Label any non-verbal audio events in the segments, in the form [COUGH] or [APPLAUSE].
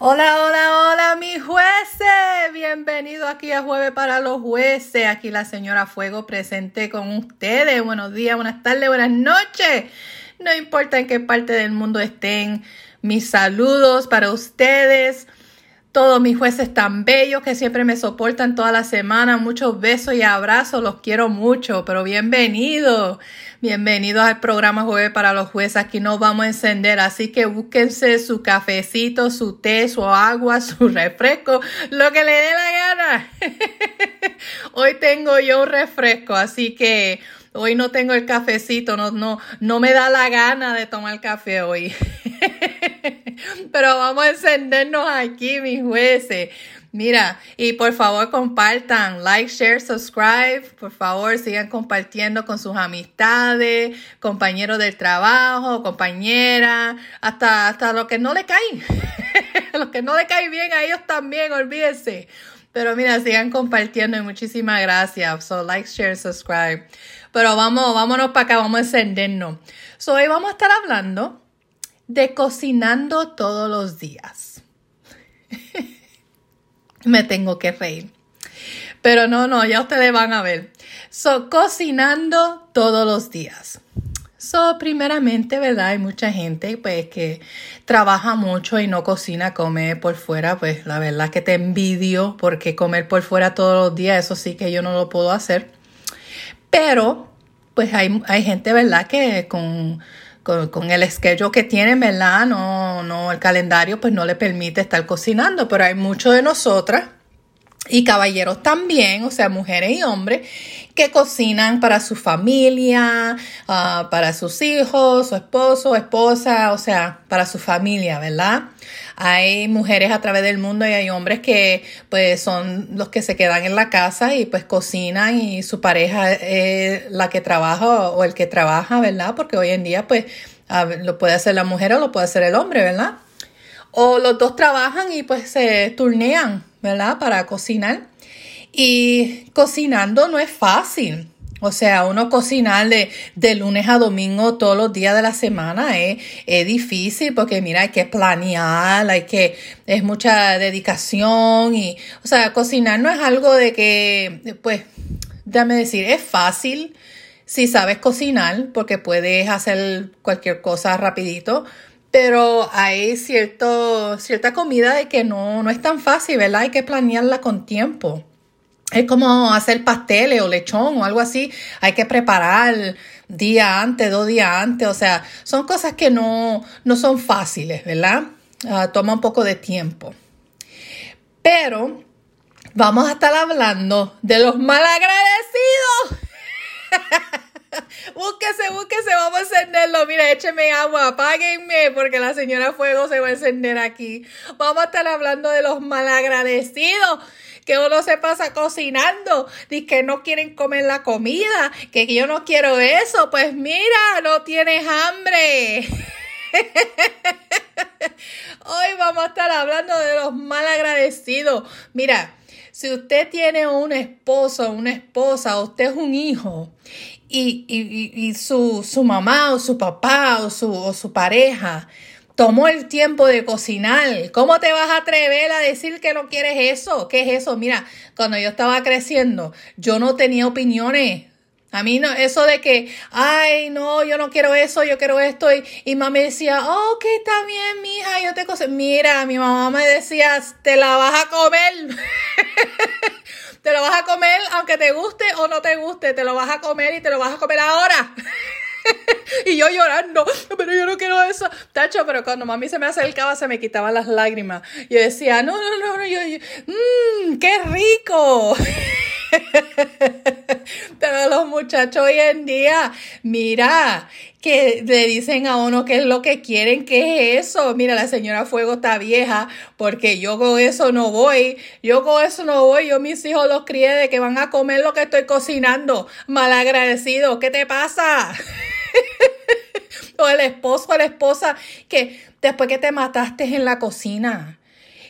Hola, hola, hola, mis jueces. Bienvenido aquí a Jueves para los Jueces. Aquí la señora Fuego presente con ustedes. Buenos días, buenas tardes, buenas noches. No importa en qué parte del mundo estén, mis saludos para ustedes todos mis jueces tan bellos que siempre me soportan toda la semana. Muchos besos y abrazos, los quiero mucho, pero bienvenidos. Bienvenidos al programa Jueves para los Jueces. Aquí nos vamos a encender, así que búsquense su cafecito, su té, su agua, [LAUGHS] su refresco, lo que le dé la gana. [LAUGHS] Hoy tengo yo un refresco, así que hoy no tengo el cafecito, no, no, no me da la gana de tomar café hoy. [LAUGHS] [LAUGHS] Pero vamos a encendernos aquí, mis jueces. Mira, y por favor compartan, like, share, subscribe. Por favor, sigan compartiendo con sus amistades, compañeros del trabajo, compañeras, hasta, hasta los que no le caen. [LAUGHS] los que no le caen bien a ellos también, olvídense. Pero mira, sigan compartiendo y muchísimas gracias. So, like, share, subscribe. Pero vamos, vámonos para acá, vamos a encendernos. So, hoy vamos a estar hablando de cocinando todos los días. [LAUGHS] Me tengo que reír. Pero no, no, ya ustedes van a ver. So, cocinando todos los días. So, primeramente, ¿verdad? Hay mucha gente pues que trabaja mucho y no cocina, come por fuera. Pues la verdad que te envidio porque comer por fuera todos los días, eso sí que yo no lo puedo hacer. Pero, pues hay, hay gente, ¿verdad? Que con con, el schedule que tienen, ¿verdad? No, no, el calendario pues no le permite estar cocinando, pero hay muchos de nosotras y caballeros también, o sea, mujeres y hombres, que cocinan para su familia, ah, para sus hijos, su esposo, esposa, o sea, para su familia, ¿verdad? Hay mujeres a través del mundo y hay hombres que pues son los que se quedan en la casa y pues cocinan y su pareja es la que trabaja o el que trabaja, ¿verdad? Porque hoy en día pues lo puede hacer la mujer o lo puede hacer el hombre, ¿verdad? O los dos trabajan y pues se turnean, ¿verdad? Para cocinar. Y cocinando no es fácil. O sea, uno cocinar de, de, lunes a domingo todos los días de la semana es, es, difícil porque mira, hay que planear, hay que, es mucha dedicación y, o sea, cocinar no es algo de que, pues, déjame decir, es fácil si sabes cocinar porque puedes hacer cualquier cosa rapidito, pero hay cierto, cierta comida de que no, no es tan fácil, ¿verdad? Hay que planearla con tiempo. Es como hacer pasteles o lechón o algo así. Hay que preparar día antes, dos días antes. O sea, son cosas que no, no son fáciles, ¿verdad? Ah, toma un poco de tiempo. Pero vamos a estar hablando de los malagradecidos. [LAUGHS] [LAUGHS] búsquese, búsquese, vamos a encenderlo. Mira, écheme agua, apáguenme, porque la señora Fuego se va a encender aquí. Vamos a estar hablando de los malagradecidos que uno se pasa cocinando, y que no quieren comer la comida, que yo no quiero eso, pues mira, no tienes hambre. [LAUGHS] Hoy vamos a estar hablando de los malagradecidos. Mira, si usted tiene un esposo, una esposa, usted es un hijo y, y, su, su, mamá o su papá o su, o su pareja tomó el tiempo de cocinar. ¿Cómo te vas a atrever a decir que no quieres eso? ¿Qué es eso? Mira, cuando yo estaba creciendo, yo no tenía opiniones. A mí no, eso de que, ay, no, yo no quiero eso, yo quiero esto. Y, y mamá decía, oh, ok, está bien, mija, yo te cocino. Mira, mi mamá me decía, te la vas a comer. [LAUGHS] te lo vas a comer aunque te guste o no te guste, te lo vas a comer y te lo vas a comer ahora. [LAUGHS] y yo llorando, pero yo no quiero eso. Tacho, pero cuando mami se me acercaba se me quitaban las lágrimas. Yo decía, no, no, no, no, yo, mmm, qué rico. [LAUGHS] [LAUGHS] pero los muchachos hoy en día, mira, que le dicen a uno qué es lo que quieren, qué es eso. Mira, la señora Fuego está vieja porque yo con eso no voy. Yo con eso no voy. Yo mis hijos los crié de que van a comer lo que estoy cocinando. Malagradecido, ¿qué te pasa? [LAUGHS] o el esposo o la esposa que después que te mataste en la cocina,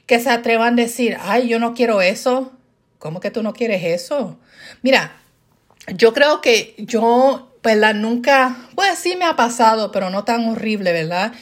que se atrevan a decir, ay, yo no quiero eso. ¿Cómo que tú no quieres eso? Mira, yo creo que yo, pues la nunca, pues sí me ha pasado, pero no tan horrible, ¿verdad?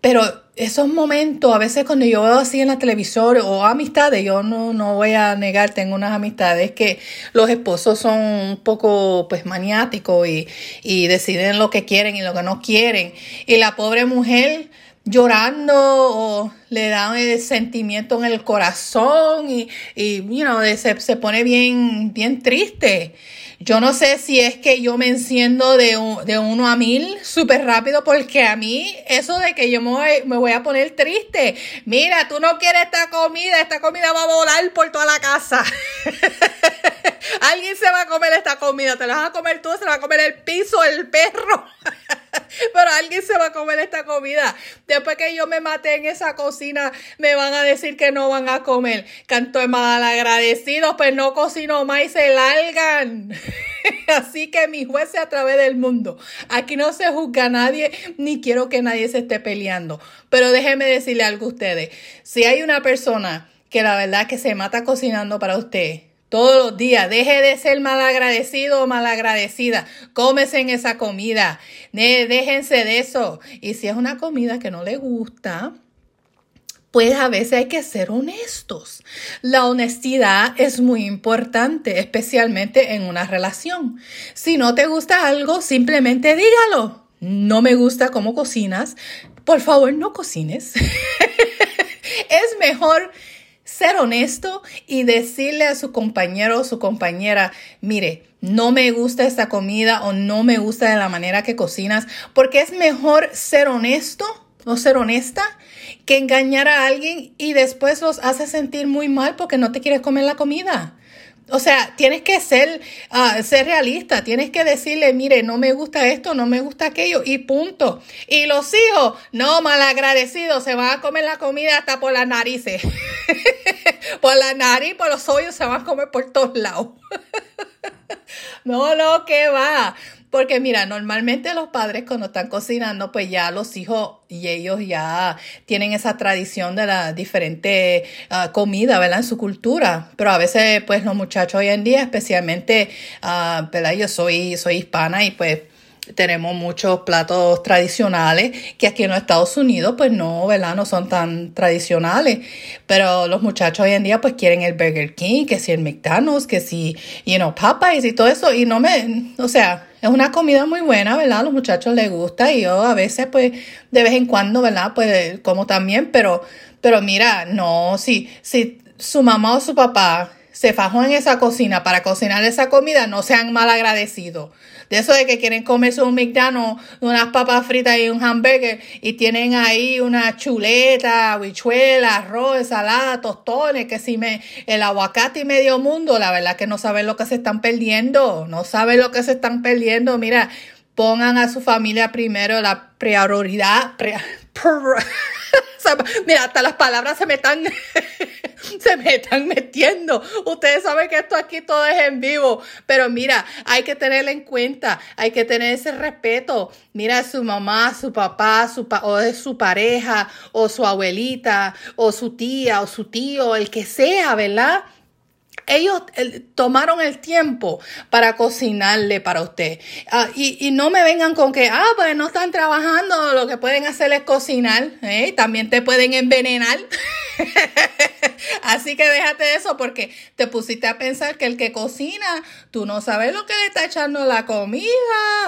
Pero esos momentos, a veces cuando yo veo así en la televisión o amistades, yo no, no voy a negar, tengo unas amistades que los esposos son un poco pues maniáticos y, y deciden lo que quieren y lo que no quieren. Y la pobre mujer llorando o le da el sentimiento en el corazón y, y you know, se, se pone bien, bien triste. Yo no sé si es que yo me enciendo de, de uno a mil súper rápido porque a mí eso de que yo me voy, me voy, a poner triste. Mira, tú no quieres esta comida, esta comida va a volar por toda la casa. [LAUGHS] Alguien se va a comer esta comida, te la vas a comer tú, se la va a comer el piso, el perro. [LAUGHS] [LAUGHS] Pero alguien se va a comer esta comida. Después que yo me maté en esa cocina, me van a decir que no van a comer. Canto de mal agradecido, pues no cocino más y se largan. [LAUGHS] Así que mi juez a través del mundo. Aquí no se juzga a nadie, ni quiero que nadie se esté peleando. Pero déjeme decirle algo a ustedes. Si hay una persona que la verdad que se mata cocinando para usted, todos los días. Deje de ser malagradecido o malagradecida. Cómese en esa comida. Déjense de eso. Y si es una comida que no le gusta, pues a veces hay que ser honestos. La honestidad es muy importante, especialmente en una relación. Si no te gusta algo, simplemente dígalo. No me gusta cómo cocinas. Por favor, no cocines. [LAUGHS] es mejor ser honesto y decirle a su compañero o su compañera, mire, no me gusta esta comida o no me gusta de la manera que cocinas, porque es mejor ser honesto o ser honesta que engañar a alguien y después los hace sentir muy mal porque no te quieres comer la comida. O sea, tienes que ser, uh, ser realista, tienes que decirle, mire, no me gusta esto, no me gusta aquello, y punto. Y los hijos, no, malagradecidos, se van a comer la comida hasta por las narices. [LAUGHS] por la nariz, por los hoyos, se van a comer por todos lados. [LAUGHS] no, no, que va. Porque mira, normalmente los padres cuando están cocinando, pues ya los hijos y ellos ya tienen esa tradición de la diferente uh, comida, ¿verdad? En su cultura. Pero a veces, pues los muchachos hoy en día, especialmente, uh, ¿verdad? Yo soy, soy hispana y pues tenemos muchos platos tradicionales que aquí en los Estados Unidos pues no, ¿verdad? No son tan tradicionales. Pero los muchachos hoy en día pues quieren el Burger King, que si el McDonald's, que si, you know, Popeyes y todo eso. Y no me, o sea, es una comida muy buena, ¿verdad? A los muchachos les gusta y yo a veces pues de vez en cuando, ¿verdad? Pues como también, pero, pero mira, no, si, si su mamá o su papá se fajó en esa cocina para cocinar esa comida, no sean mal agradecidos. De eso de que quieren comerse un McDonald's, unas papas fritas y un hamburger y tienen ahí una chuleta, habichuela, arroz, ensalada, tostones, que si me, el aguacate y medio mundo, la verdad que no saben lo que se están perdiendo, no saben lo que se están perdiendo. Mira, pongan a su familia primero la prioridad. [LAUGHS] Mira, hasta las palabras se me están, [LAUGHS] se me están metiendo. Ustedes saben que esto aquí todo es en vivo, pero mira, hay que tenerlo en cuenta, hay que tener ese respeto. Mira, su mamá, su papá, su o es su pareja, o su abuelita, o su tía, o su tío, el que sea, ¿verdad? Ellos tomaron el tiempo para cocinarle para usted. Ah, y, no me vengan con que, ah, pues no están trabajando, lo que pueden hacer es cocinar. ¿eh? También te pueden envenenar. [LAUGHS] Así que déjate de eso porque te pusiste a pensar que el que cocina, tú no sabes lo que le está echando la comida.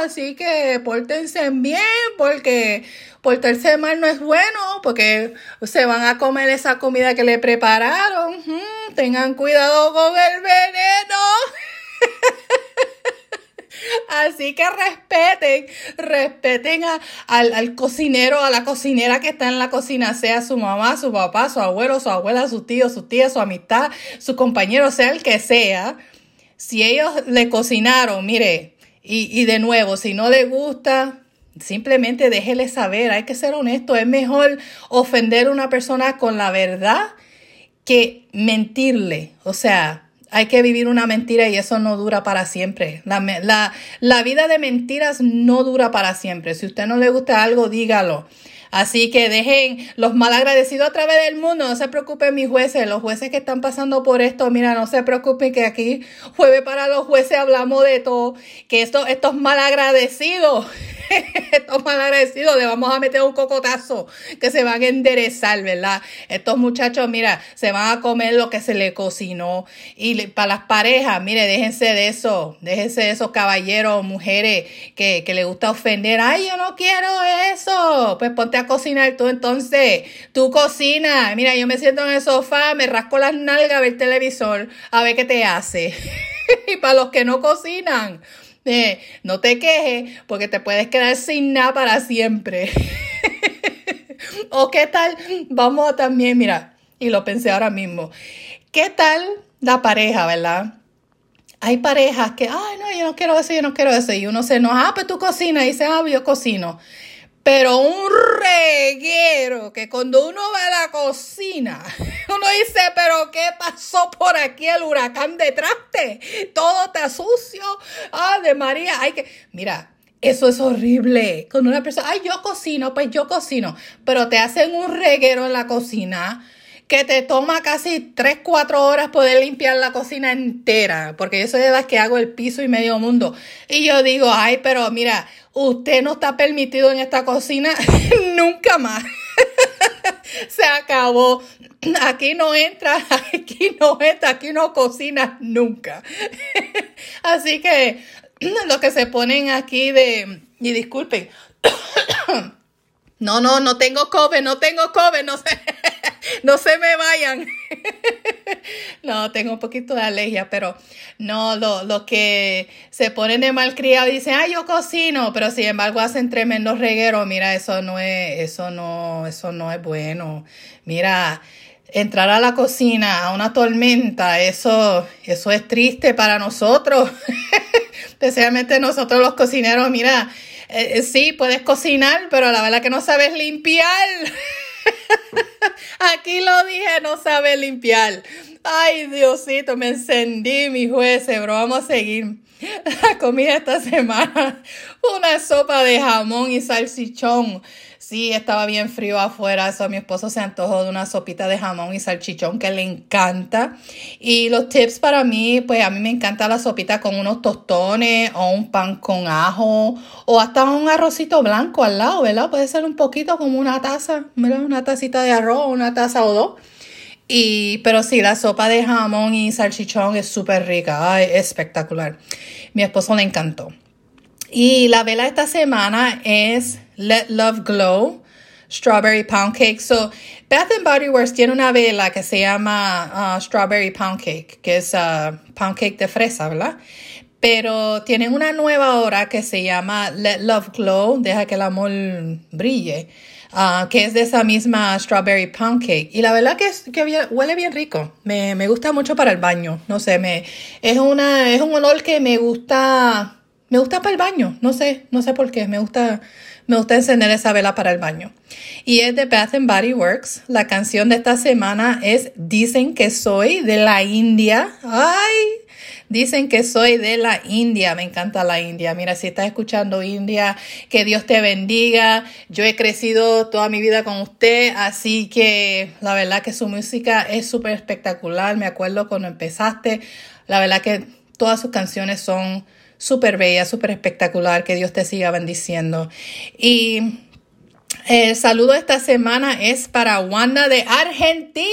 Así que pórtense bien porque portarse mal no es bueno porque se van a comer esa comida que le prepararon. Tengan cuidado con el veneno. [LAUGHS] Así que respeten, respeten al, cocinero, a la cocinera que está en la cocina, sea su mamá, su papá, su abuelo, su abuela, su tío, su tía, su amistad, su compañero, sea el que sea. Si ellos le cocinaron, mire, y, y de nuevo, si no le gusta, simplemente déjele saber, hay que ser honesto, es mejor ofender a una persona con la verdad que mentirle. O sea, hay que vivir una mentira y eso no dura para siempre. La, la, vida de mentiras no dura para siempre. Si a usted no le gusta algo, dígalo. Así que dejen los malagradecidos a través del mundo. No se preocupen mis jueces, los jueces que están pasando por esto. Mira, no se preocupen que aquí jueves para los jueces hablamos de todo. Que esto, estos malagradecidos [LAUGHS] estos malagradecidos le vamos a meter un cocotazo que se van a enderezar, ¿verdad? Estos muchachos, mira, se van a comer lo que se le cocinó. Y para las parejas, mire, déjense de eso, déjense de esos caballeros, mujeres que, que les gusta ofender. Ay, yo no quiero eso. Pues ponte a cocinar tú entonces. Tú cocina. Mira, yo me siento en el sofá, me rasco las nalgas a ver televisor, a ver qué te hace. [LAUGHS] y para los que no cocinan, eh, no te quejes porque te puedes quedar sin nada para siempre. [LAUGHS] o qué tal, vamos también, mira, y lo pensé ahora mismo, ¿qué tal la pareja, verdad? Hay parejas que, ay, no, yo no quiero eso, yo no quiero eso. Y uno se enoja, ah, pues tú cocinas. Y dice, ah, yo cocino. Pero un reguero que cuando uno va a la cocina, [LAUGHS] uno dice, pero ¿qué pasó por aquí el huracán de traste? Todo está sucio. Ah, de María, hay que... Mira, eso es horrible. Con una persona, ay, yo cocino, pues yo cocino. Pero te hacen un reguero en la cocina que te toma casi 3, 4 horas poder limpiar la cocina entera, porque yo soy de las que hago el piso y medio mundo. Y yo digo, ay, pero mira, usted no está permitido en esta cocina [LAUGHS] nunca más. [LAUGHS] Se acabó. Aquí no entra, [LAUGHS] aquí no entra, aquí no cocina nunca. Así que [CLEARS THROAT] lo que se ponen aquí de, y disculpen, [COUGHS] no, no, no tengo COVID, no tengo COVID, no sé. No se me vayan. [LAUGHS] no, tengo un poquito de alergia, pero no, lo, lo que se ponen de malcriado y dicen, ay, yo cocino, pero sin embargo hacen tremendos regueros. Mira, eso no es, eso no, eso no es bueno. Mira, entrar a la cocina a una tormenta, eso, eso es triste para nosotros. [LAUGHS] Especialmente nosotros los cocineros, mira, eh, eh, sí, puedes cocinar, pero la verdad que no sabes limpiar. [LAUGHS] [LAUGHS] Aquí lo dije, no sabe limpiar. Ay, Diosito, me encendí, mi jueces, bro. Vamos a seguir. [LAUGHS] La comida esta semana, [LAUGHS] una sopa de jamón y salchichón Sí, estaba bien frío afuera, eso mi esposo se antojó de una sopita de jamón y salchichón que le encanta. Y los tips para mí, pues a mí me encanta la sopita con unos tostones o un pan con ajo o hasta un arrocito blanco al lado, ¿verdad? Puede ser un poquito como una taza, ¿verdad? Una tacita de arroz, una taza o dos. Y, pero sí, la sopa de jamón y salchichón es súper rica, Ay, espectacular. Mi esposo le encantó. Y la vela esta semana es Let Love Glow Strawberry Pound Cake. So, Bath and Body Works tiene una vela que se llama uh, Strawberry Pound Cake, que es uh, pound cake de fresa, ¿verdad? Pero tienen una nueva ahora que se llama Let Love Glow, deja que el amor brille, uh, que es de esa misma Strawberry Pound Cake. Y la verdad que, es, que huele bien rico. Me, me gusta mucho para el baño. No sé, me, es, una, es un olor que me gusta me gusta para el baño, no sé, no sé por qué, me gusta, me gusta encender esa vela para el baño. Y es de Bath and Body Works. La canción de esta semana es Dicen que soy de la India. Ay, Dicen que soy de la India, me encanta la India. Mira, si estás escuchando India, que Dios te bendiga. Yo he crecido toda mi vida con usted, así que la verdad que su música es súper espectacular. Me acuerdo cuando empezaste, la verdad que todas sus canciones son súper bella, súper espectacular. Que Dios te siga bendiciendo. Y el saludo esta semana es para Wanda de Argentina.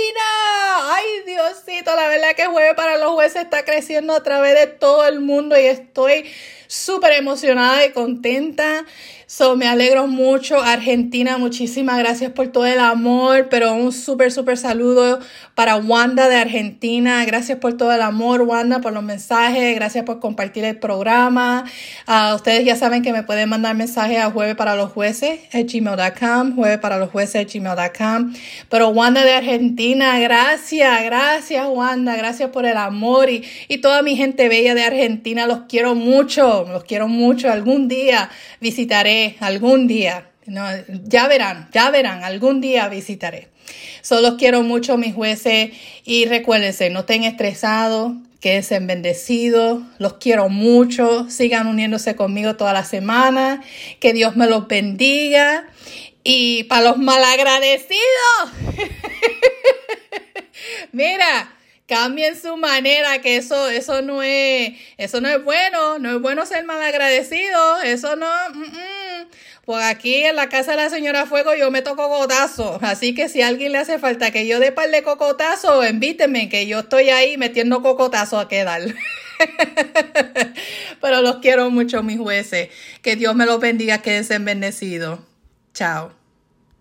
Ay, Diosito, la verdad que jueves para los jueces está creciendo a través de todo el mundo y estoy súper emocionada y contenta. So, me alegro mucho. Argentina, muchísimas gracias por todo el amor, pero un súper, súper saludo para Wanda de Argentina. Gracias por todo el amor, Wanda, por los mensajes. Gracias por compartir el programa. Uh, ustedes ya saben que me pueden mandar mensajes a jueves para los jueces, gmail.com, jueves para los jueces, gmail.com. Pero Wanda de Argentina, gracias, gracias, Wanda. Gracias por el amor y, y toda mi gente bella de Argentina. Los quiero mucho, los quiero mucho. Algún día visitaré algún día. No, ya verán, ya verán, algún día visitaré. Solo quiero mucho, mis jueces, y recuérdense, no estén estresados, quédense bendecidos, los quiero mucho, sigan uniéndose conmigo toda la semana, que Dios me los bendiga Y para los malagradecidos, [LAUGHS] mira, cambien su manera, que eso, eso no es, eso no es bueno, no es bueno ser malagradecido, eso no, pues aquí en la casa de la señora Fuego yo me toco cocotazo, así que si a alguien le hace falta que yo dé par de cocotazo, invíteme, que yo estoy ahí metiendo cocotazo a quedar. [LAUGHS] Pero los quiero mucho, mis jueces. Que Dios me los bendiga, quédense bendecidos. Chao.